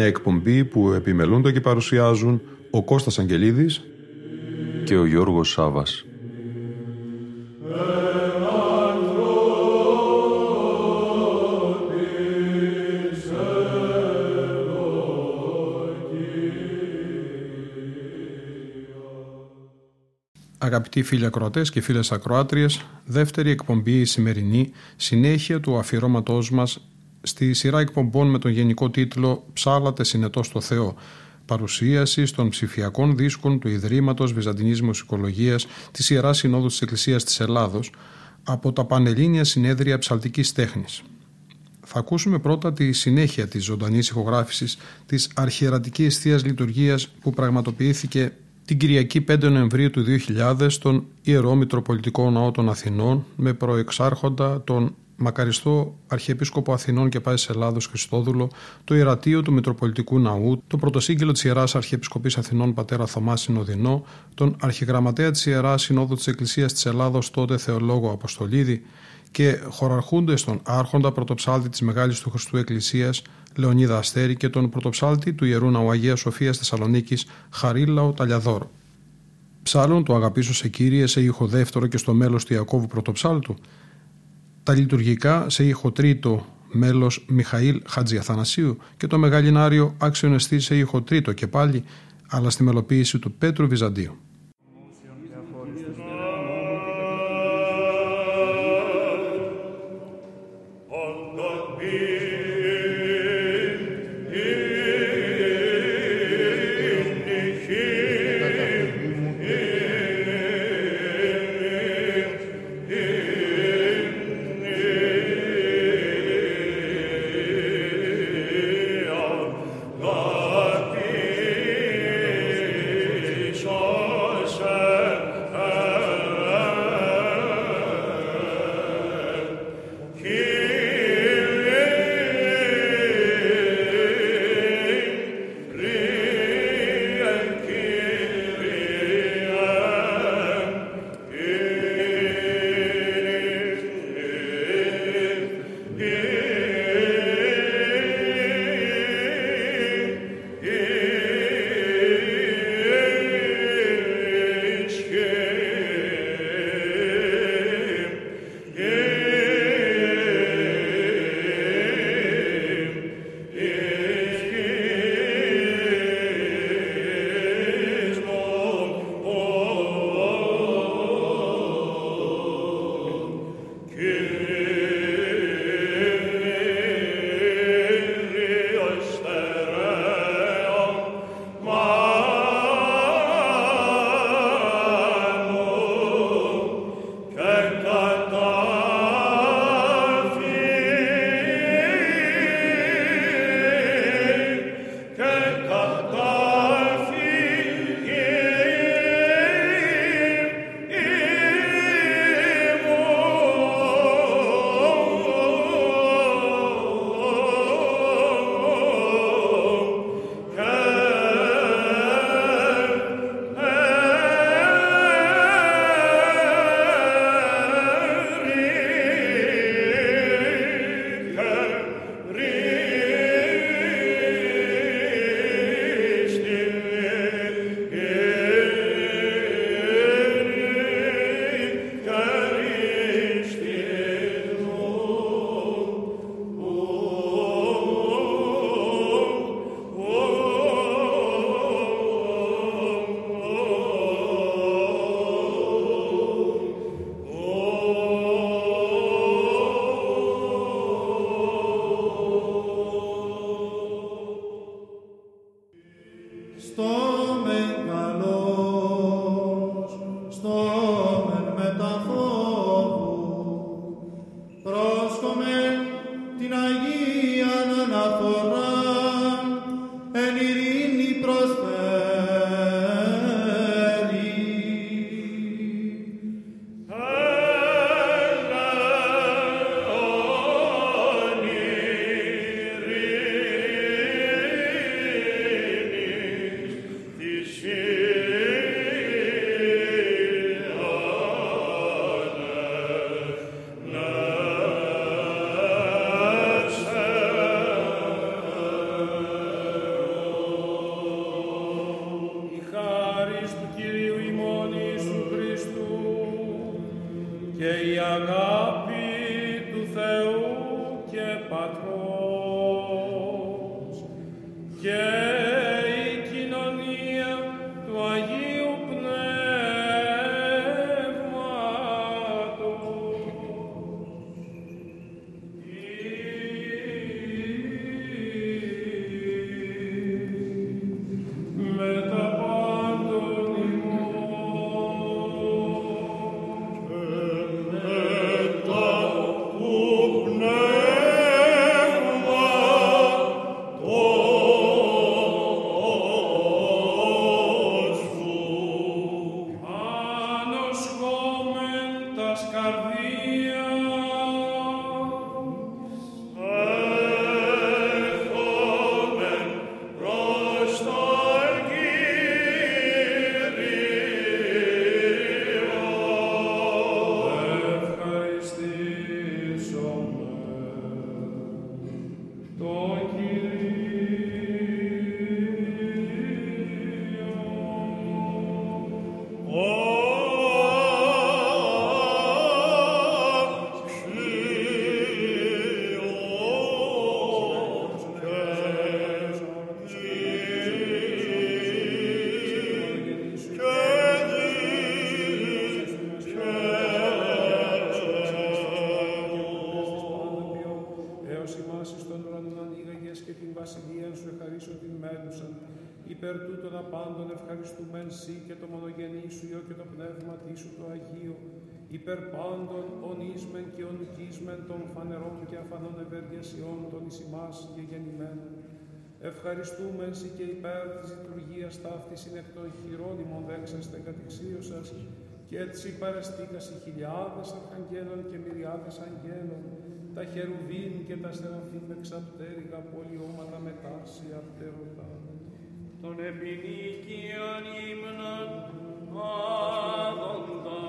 Μια εκπομπή που επιμελούνται και παρουσιάζουν ο Κώστας Αγγελίδης και ο Γιώργος Σάβας. Αγαπητοί φίλοι ακροατές και φίλες ακροάτριες, δεύτερη εκπομπή η σημερινή, συνέχεια του αφιερώματός μας στη σειρά εκπομπών με τον γενικό τίτλο «Ψάλατε συνετός στο Θεό», παρουσίαση των ψηφιακών δίσκων του Ιδρύματος Βυζαντινής Μουσικολογίας της Ιεράς Συνόδου της Εκκλησίας της Ελλάδος από τα Πανελλήνια Συνέδρια Ψαλτικής Τέχνης. Θα ακούσουμε πρώτα τη συνέχεια της ζωντανής ηχογράφησης της αρχιερατικής θείας λειτουργίας που πραγματοποιήθηκε την Κυριακή 5 Νοεμβρίου του 2000 στον Ιερό Μητροπολιτικό Ναό των Αθηνών με προεξάρχοντα τον μακαριστό Αρχιεπίσκοπο Αθηνών και Πάσης Ελλάδος Χριστόδουλο, το Ιερατείο του Μητροπολιτικού Ναού, το Πρωτοσύγγελο της Ιεράς Αρχιεπισκοπής Αθηνών Πατέρα Θωμά Συνοδεινό, τον Αρχιγραμματέα της Ιεράς Συνόδου της Εκκλησίας της Ελλάδος τότε Θεολόγο Αποστολίδη και χωραρχούνται στον Άρχοντα Πρωτοψάλτη της Μεγάλης του Χριστού Εκκλησίας Λεωνίδα Αστέρη και τον Πρωτοψάλτη του Ιερού Ναού Αγίας Σοφίας Θεσσαλονίκης Χαρίλαο Ταλιαδόρο. Ψάλλον το αγαπήσω σε κύριε σε ήχο δεύτερο και στο μέλος του Ιακώβου Πρωτοψάλτου, τα λειτουργικά σε ήχο τρίτο μέλος Μιχαήλ Χατζιαθανασίου και το μεγαλινάριο άξιον εστί σε ήχο τρίτο και πάλι αλλά στη μελοποίηση του Πέτρου Βυζαντίου. Υπέρ πάντων ονίσμεν και ονικίσμεν των φανερών και αφανών ευεργεσιών των εις ημάς γεννημένων. Ευχαριστούμε σοι και υπέρ της λειτουργίας ταύτης είναι εκ των χειρόνιμων δέξαστε κατηξίω σας και έτσι παρεστήκασι χιλιάδες αρχαγγέλων και μυριάδες αγγέλων, τα χερουβίν και τα σεραφείμ εξαπτέρυγα πολιώματα μετάσι απτερωτά. Τον επινίκιον ύμνων άδοντα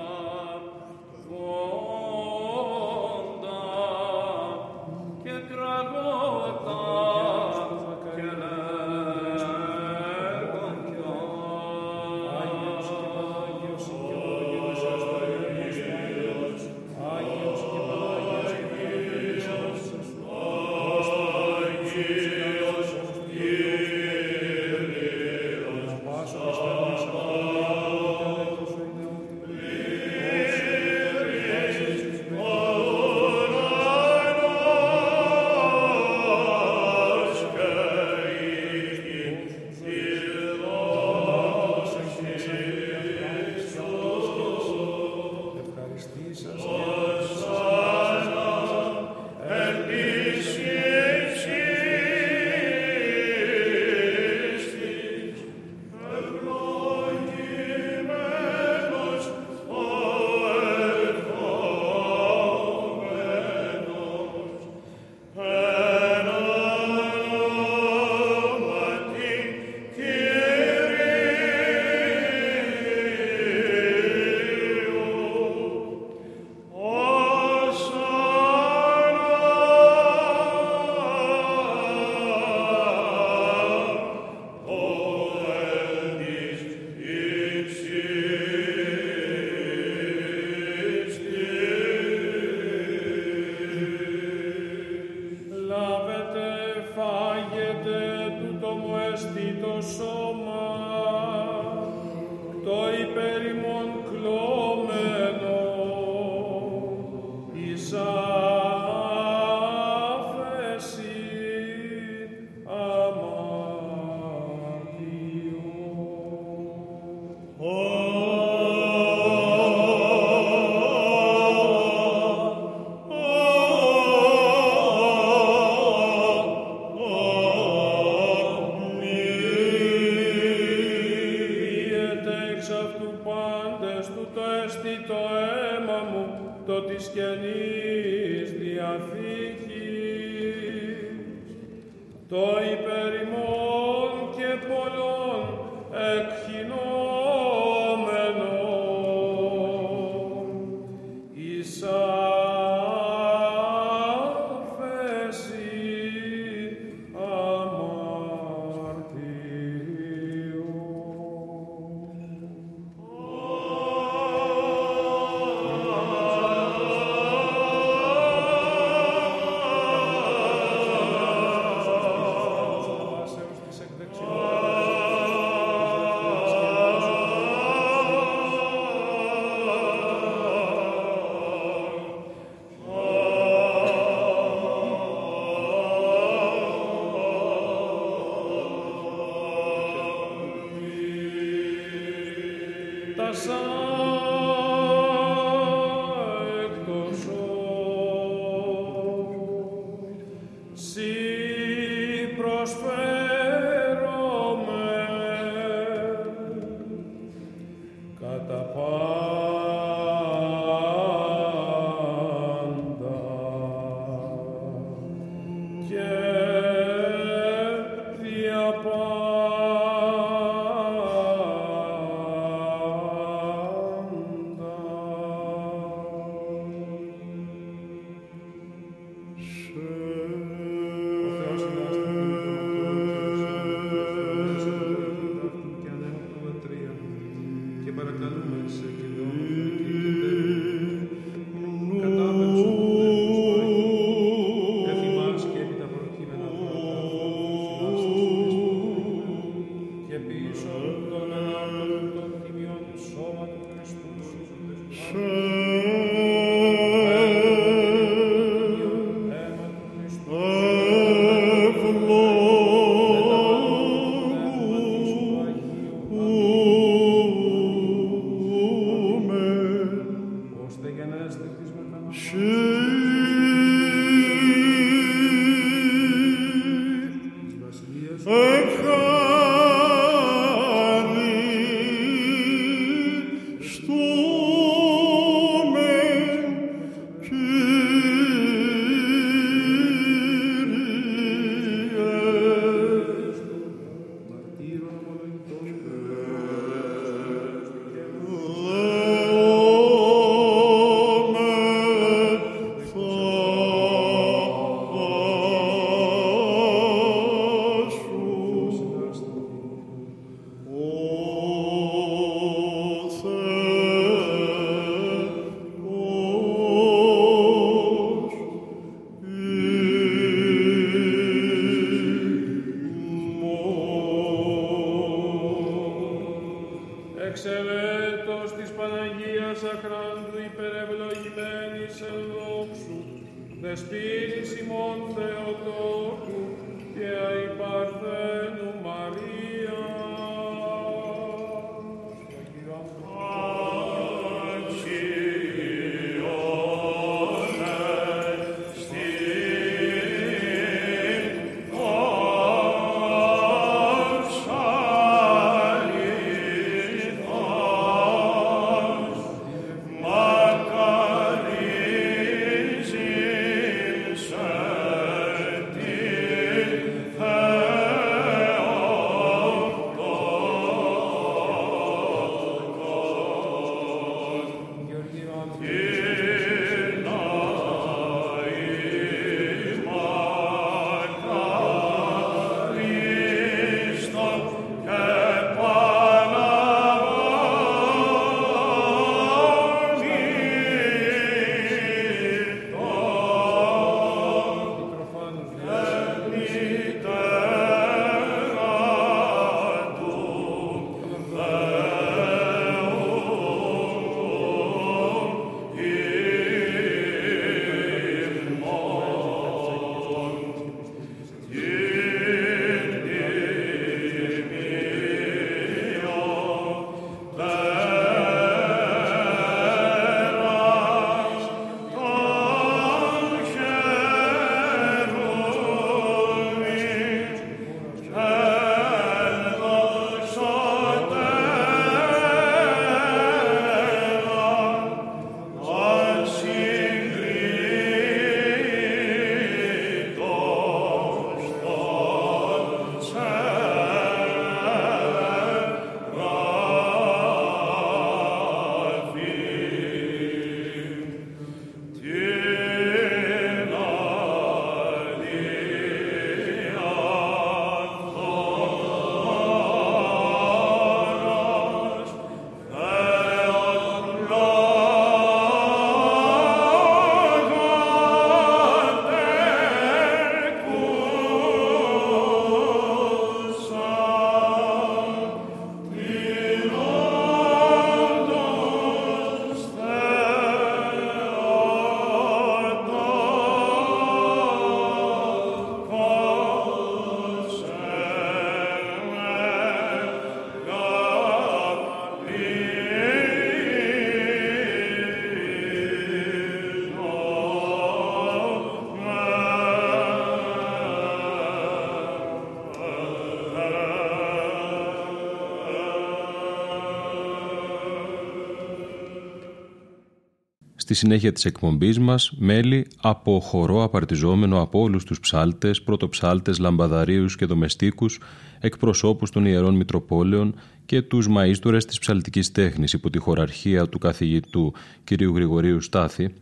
Στη συνέχεια της εκπομπής μας, μέλη από χορό απαρτιζόμενο από όλους τους ψάλτες, πρωτοψάλτες, λαμπαδαρίους και δομεστίκους, εκπροσώπους των Ιερών Μητροπόλεων και τους μαΐστορες της ψαλτικής τέχνης υπό τη χωραρχία του καθηγητού κ. Γρηγορίου Στάθη,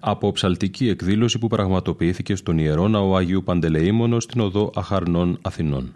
από ψαλτική εκδήλωση που πραγματοποιήθηκε στον Ιερό Ναό Αγίου Παντελεήμονος στην οδό Αχαρνών Αθηνών.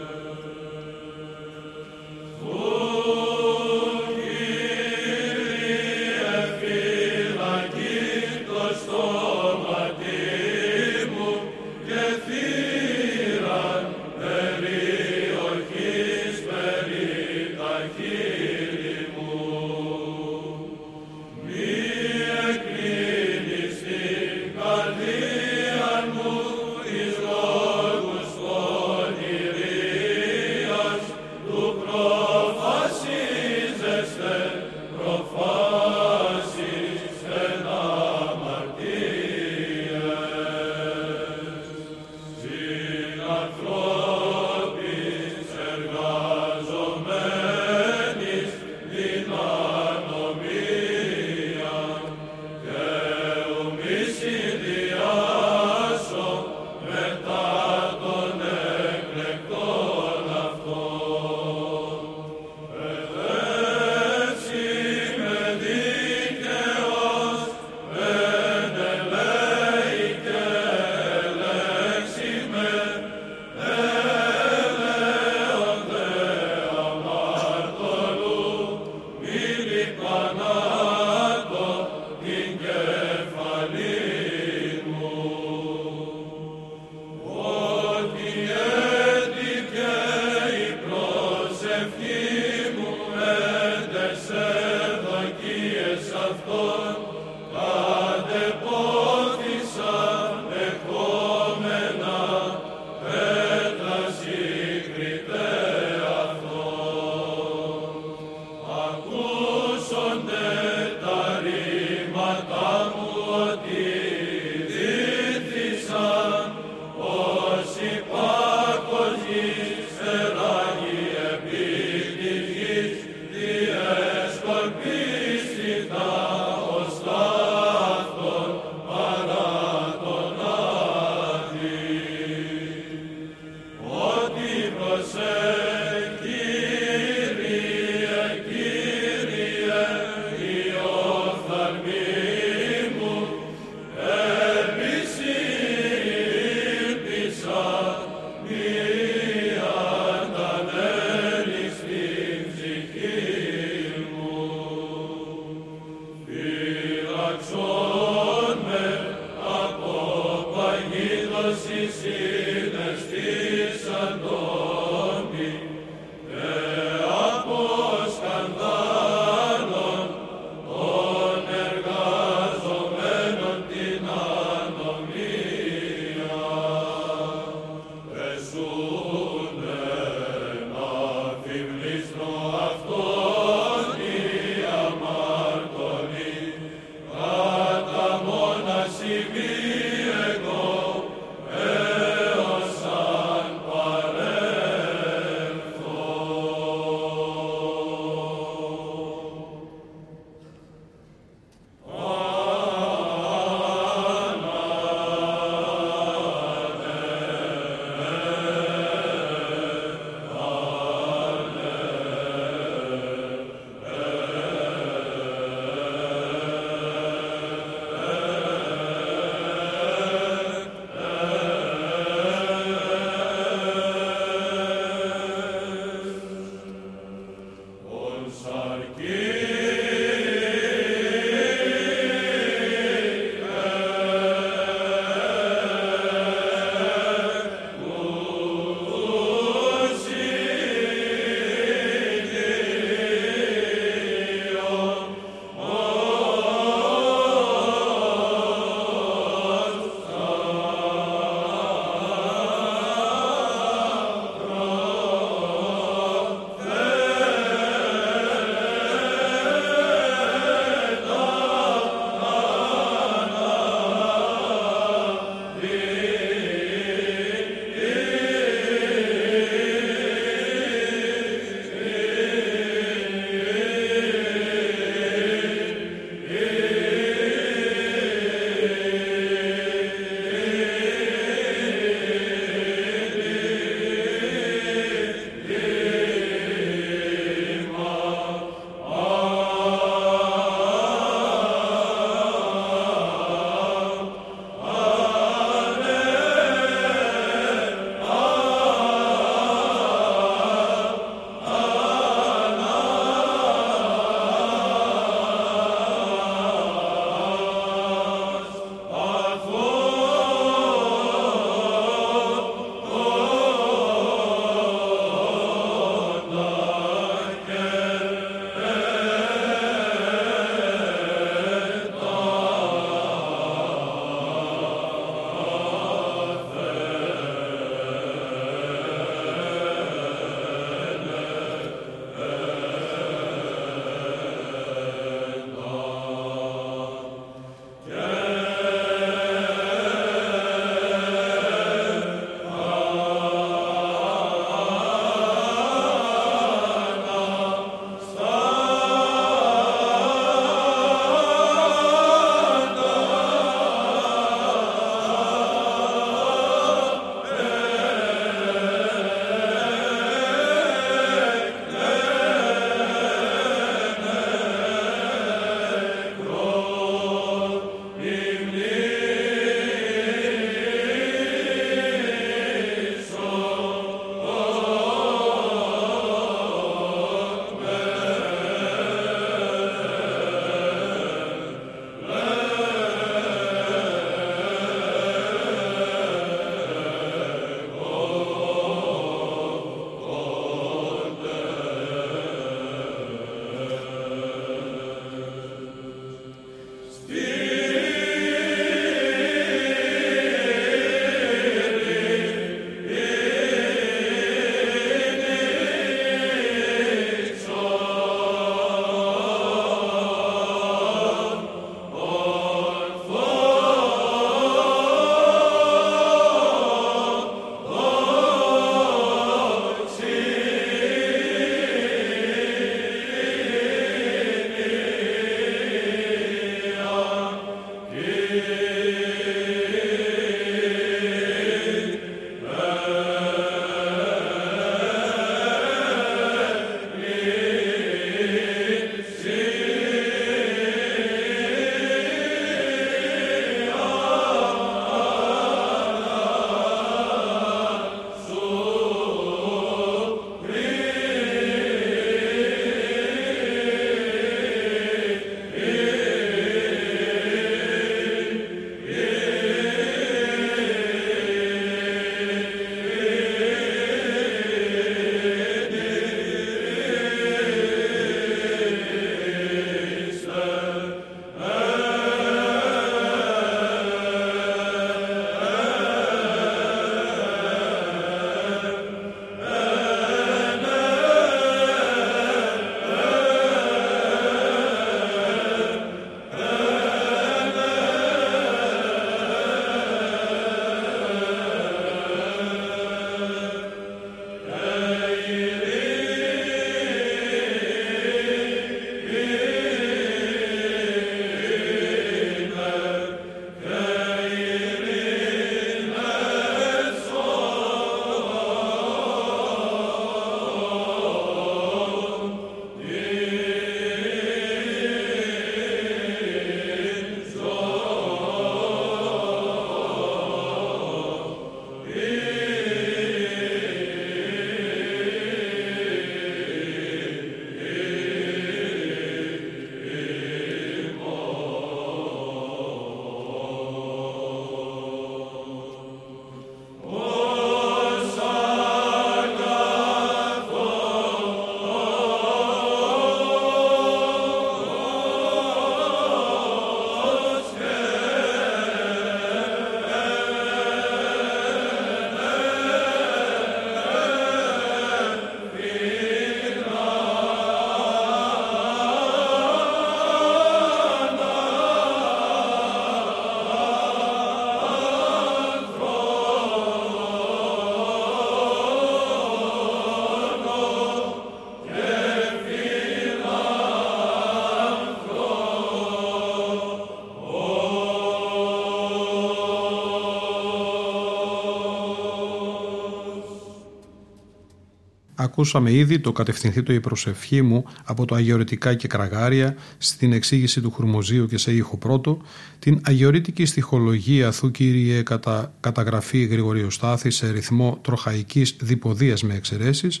Ακούσαμε ήδη το κατευθυνθεί η προσευχή μου από το αγιορετικά και κραγάρια στην εξήγηση του Χουρμοζίου και σε ήχο πρώτο, την αγιορείτικη στοιχολογία θου κύριε κατά καταγραφή Γρηγοριοστάθη σε ρυθμό τροχαϊκής διποδίας με εξαιρέσεις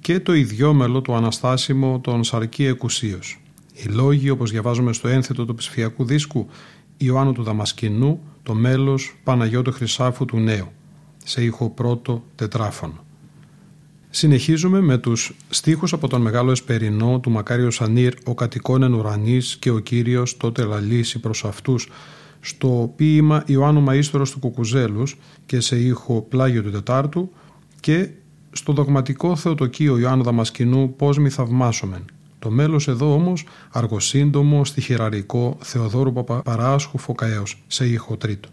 και το ιδιόμελο του αναστάσιμο των Σαρκή Εκουσίως. Οι λόγοι, όπως διαβάζουμε στο ένθετο του ψηφιακού δίσκου Ιωάννου του Δαμασκηνού, το μέλος Παναγιώτου Χρυσάφου του Νέου, σε ήχο πρώτο τετράφωνο. Συνεχίζουμε με τους στίχους από τον Μεγάλο Εσπερινό του Μακάριο Σανίρ «Ο κατοικών εν ουρανής και ο Κύριος τότε λαλήσει προς αυτούς» στο ποίημα Ιωάννου Μαΐστορος του Κουκουζέλους και σε ήχο πλάγιο του Τετάρτου και στο δογματικό θεοτοκείο Ιωάννου Δαμασκηνού «Πώς μη θαυμάσομεν». Το μέλος εδώ όμως αργοσύντομο, στοιχειραρικό Θεοδόρου Παπαράσχου Φωκαέως σε ήχο τρίτο.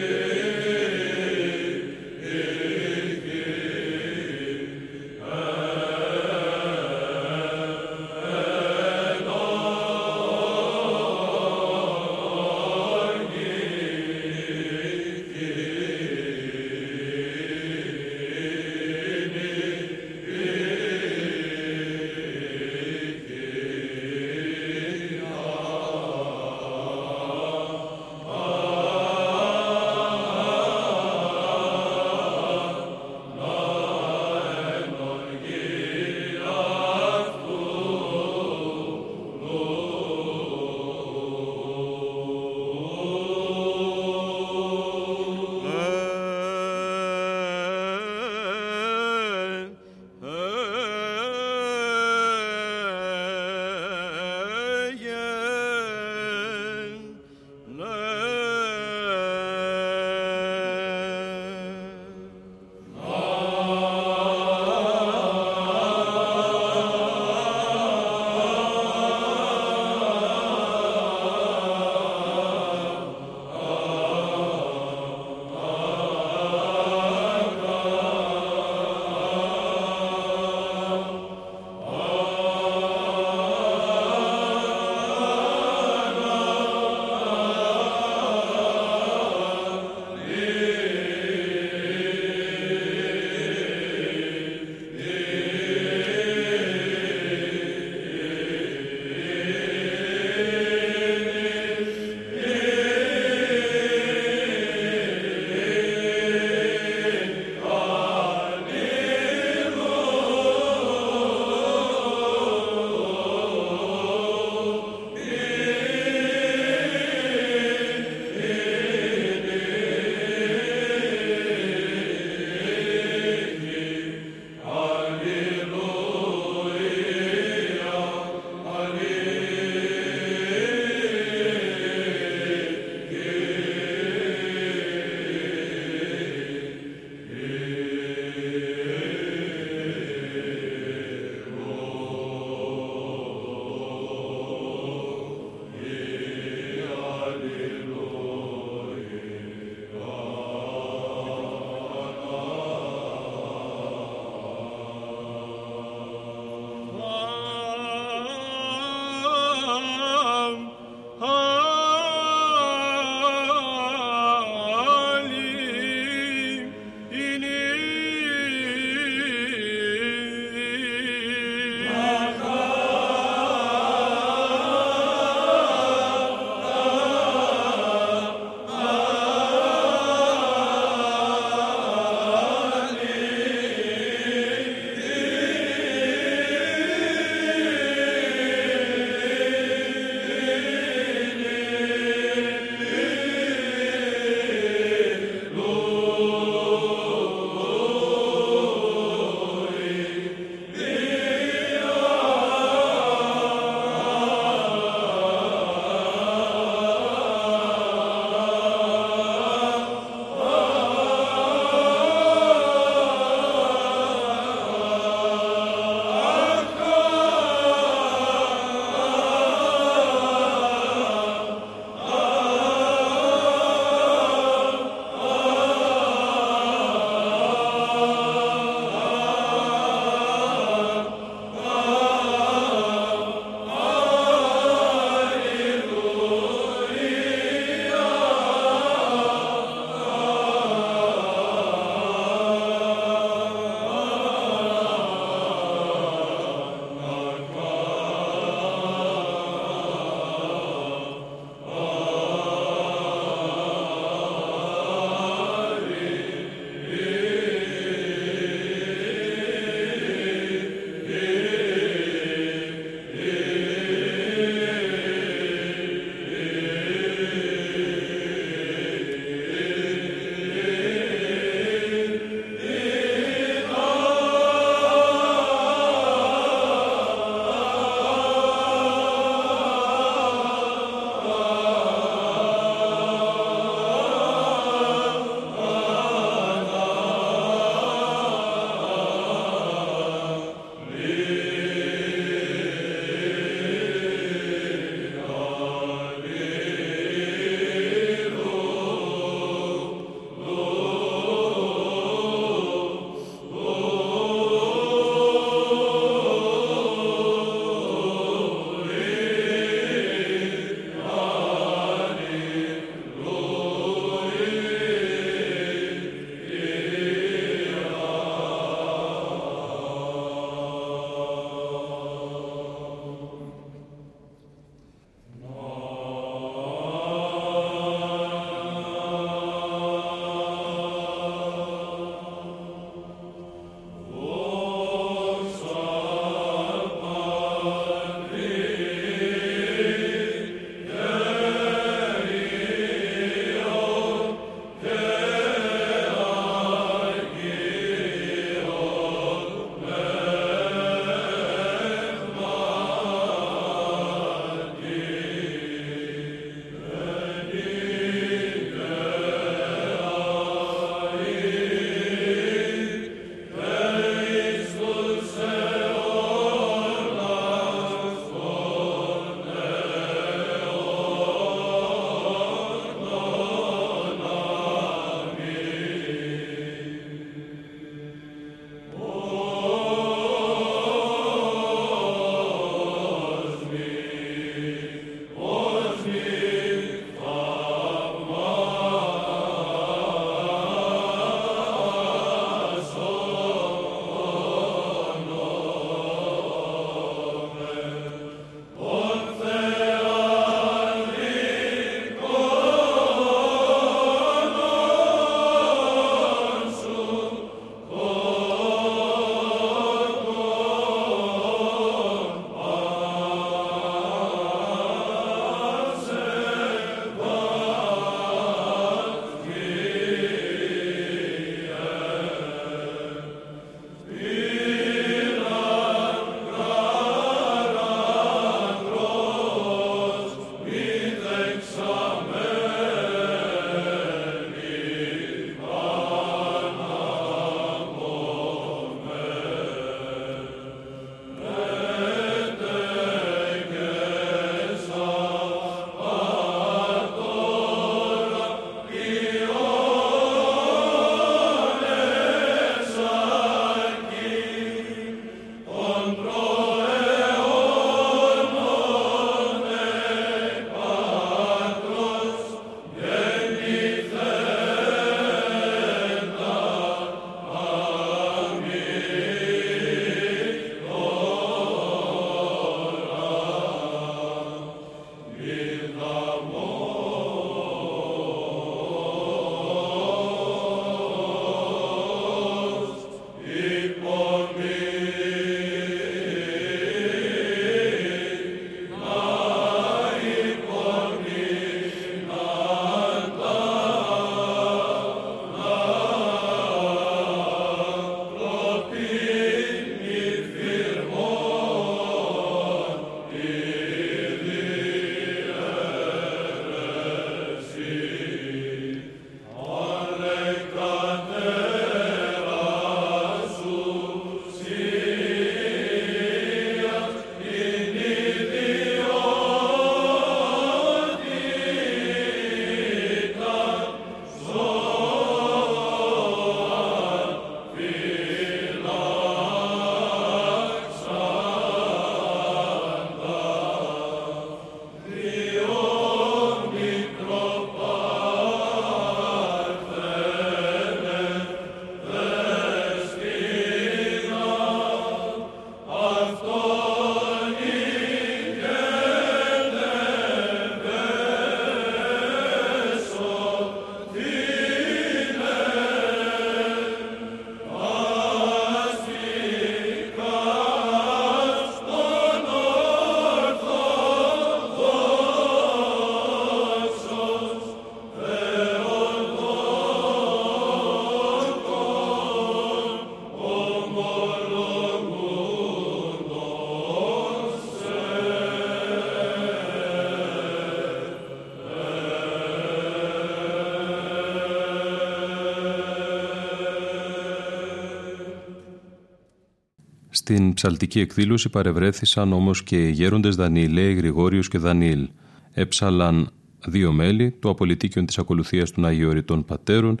Στην ψαλτική εκδήλωση παρευρέθησαν όμως και οι γέροντες Δανιηλαίοι, Γρηγόριος και Δανιήλ. Έψαλαν δύο μέλη, το απολυτίκιον της ακολουθίας των Αγιοριτών Πατέρων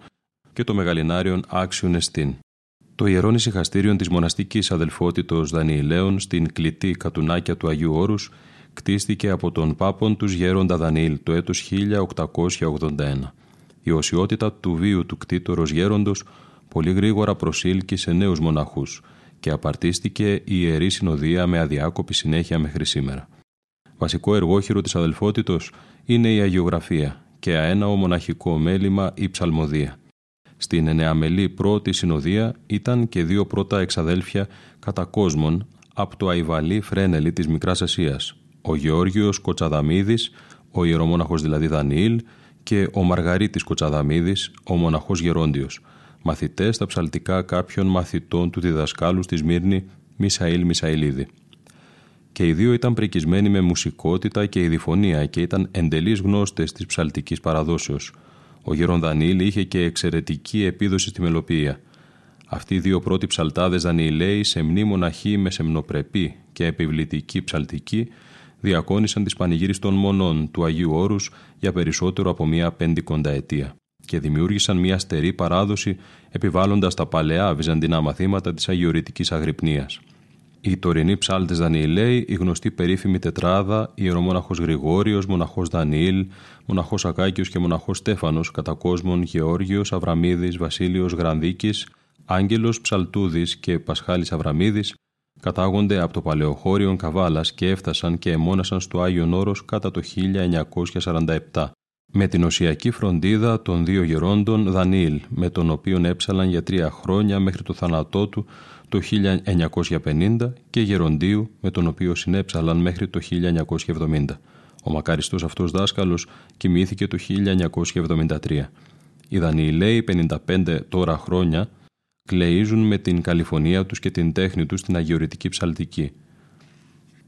και το Μεγαλινάριον Άξιον Εστίν. Το ιερόν ησυχαστήριον της μοναστικής αδελφότητος Δανιηλαίων στην κλητή κατουνάκια του Αγίου Όρους κτίστηκε από τον Πάπον τους γέροντα Δανιήλ το έτος 1881. Η οσιότητα του βίου του κτήτορος γέροντος πολύ γρήγορα προσήλκησε νέους μοναχούς και απαρτίστηκε η Ιερή Συνοδεία με αδιάκοπη συνέχεια μέχρι σήμερα. Βασικό εργόχειρο της αδελφότητος είναι η Αγιογραφία και αέναο μοναχικό μέλημα η Ψαλμοδία. Στην ενεαμελή πρώτη συνοδεία ήταν και δύο πρώτα εξαδέλφια κατά κόσμον από το Αϊβαλή Φρένελη της Μικράς Ασίας, ο Γεώργιος Κοτσαδαμίδης, ο ιερομόναχος δηλαδή Δανιήλ και ο Μαργαρίτης Κοτσαδαμίδης, ο μοναχός Γερόντιος, μαθητές στα ψαλτικά κάποιων μαθητών του διδασκάλου στη Σμύρνη Μισαήλ Μισαηλίδη. Και οι δύο ήταν πρικισμένοι με μουσικότητα και ειδηφωνία και ήταν εντελείς γνώστες της ψαλτικής παραδόσεως. Ο Γέρον Δανίλη είχε και εξαιρετική επίδοση στη μελοποιία. Αυτοί οι δύο πρώτοι ψαλτάδες Δανιηλαίοι σε μοναχή με σεμνοπρεπή και επιβλητική ψαλτική διακόνησαν τις πανηγύρις των μονών του Αγίου Όρους για περισσότερο από μία πεντηκονταετία και δημιούργησαν μια στερή παράδοση επιβάλλοντας τα παλαιά βυζαντινά μαθήματα της αγιορητικής αγρυπνίας. Οι τωρινοί ψάλτε Δανιηλαίοι, η γνωστή περίφημη τετράδα, ιερομόναχος Γρηγόριος, μοναχός Δανιήλ, μοναχός Ακάκιος και μοναχός Στέφανος, κατά κόσμον Γεώργιος, Αβραμίδης, Βασίλειος Γρανδίκης, Άγγελος Ψαλτούδης και Πασχάλης Αβραμίδης, κατάγονται από το παλαιοχώριο Καβάλας και έφτασαν και εμόνασαν στο Άγιο Όρος κατά το 1947 με την οσιακή φροντίδα των δύο γερόντων Δανίλ, με τον οποίον έψαλαν για τρία χρόνια μέχρι το θάνατό του το 1950 και Γεροντίου, με τον οποίο συνέψαλαν μέχρι το 1970. Ο μακαριστός αυτός δάσκαλος κοιμήθηκε το 1973. Οι Δανιηλαίοι 55 τώρα χρόνια κλείζουν με την καλυφωνία τους και την τέχνη τους στην αγιορητική ψαλτική.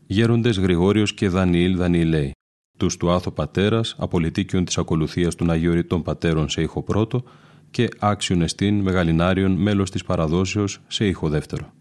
Γέροντες Γρηγόριος και Δανιήλ Δανιηλαίοι τους του Άθο Πατέρας, απολυτίκιον της ακολουθίας των Αγιοριτών Πατέρων σε ήχο πρώτο και άξιον εστίν μεγαλινάριον μέλος της παραδόσεως σε ήχο δεύτερο.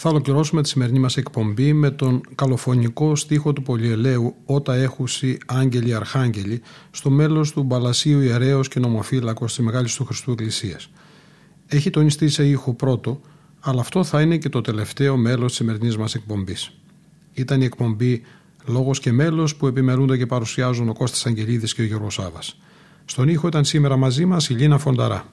Θα ολοκληρώσουμε τη σημερινή μας εκπομπή με τον καλοφωνικό στίχο του Πολυελαίου «Ότα έχουσι άγγελοι αρχάγγελοι» στο μέλος του Μπαλασίου Ιερέως και Νομοφύλακος της Μεγάλης του Χριστού Εκκλησίας. Έχει τονιστεί σε ήχο πρώτο, αλλά αυτό θα είναι και το τελευταίο μέλος της σημερινής μας εκπομπής. Ήταν η εκπομπή «Λόγος και μέλος» που επιμερούνται και παρουσιάζουν ο Κώστας Αγγελίδης και ο Γιώργος Σάβας. Στον ήχο ήταν σήμερα μαζί μας η Λίνα Φονταρά.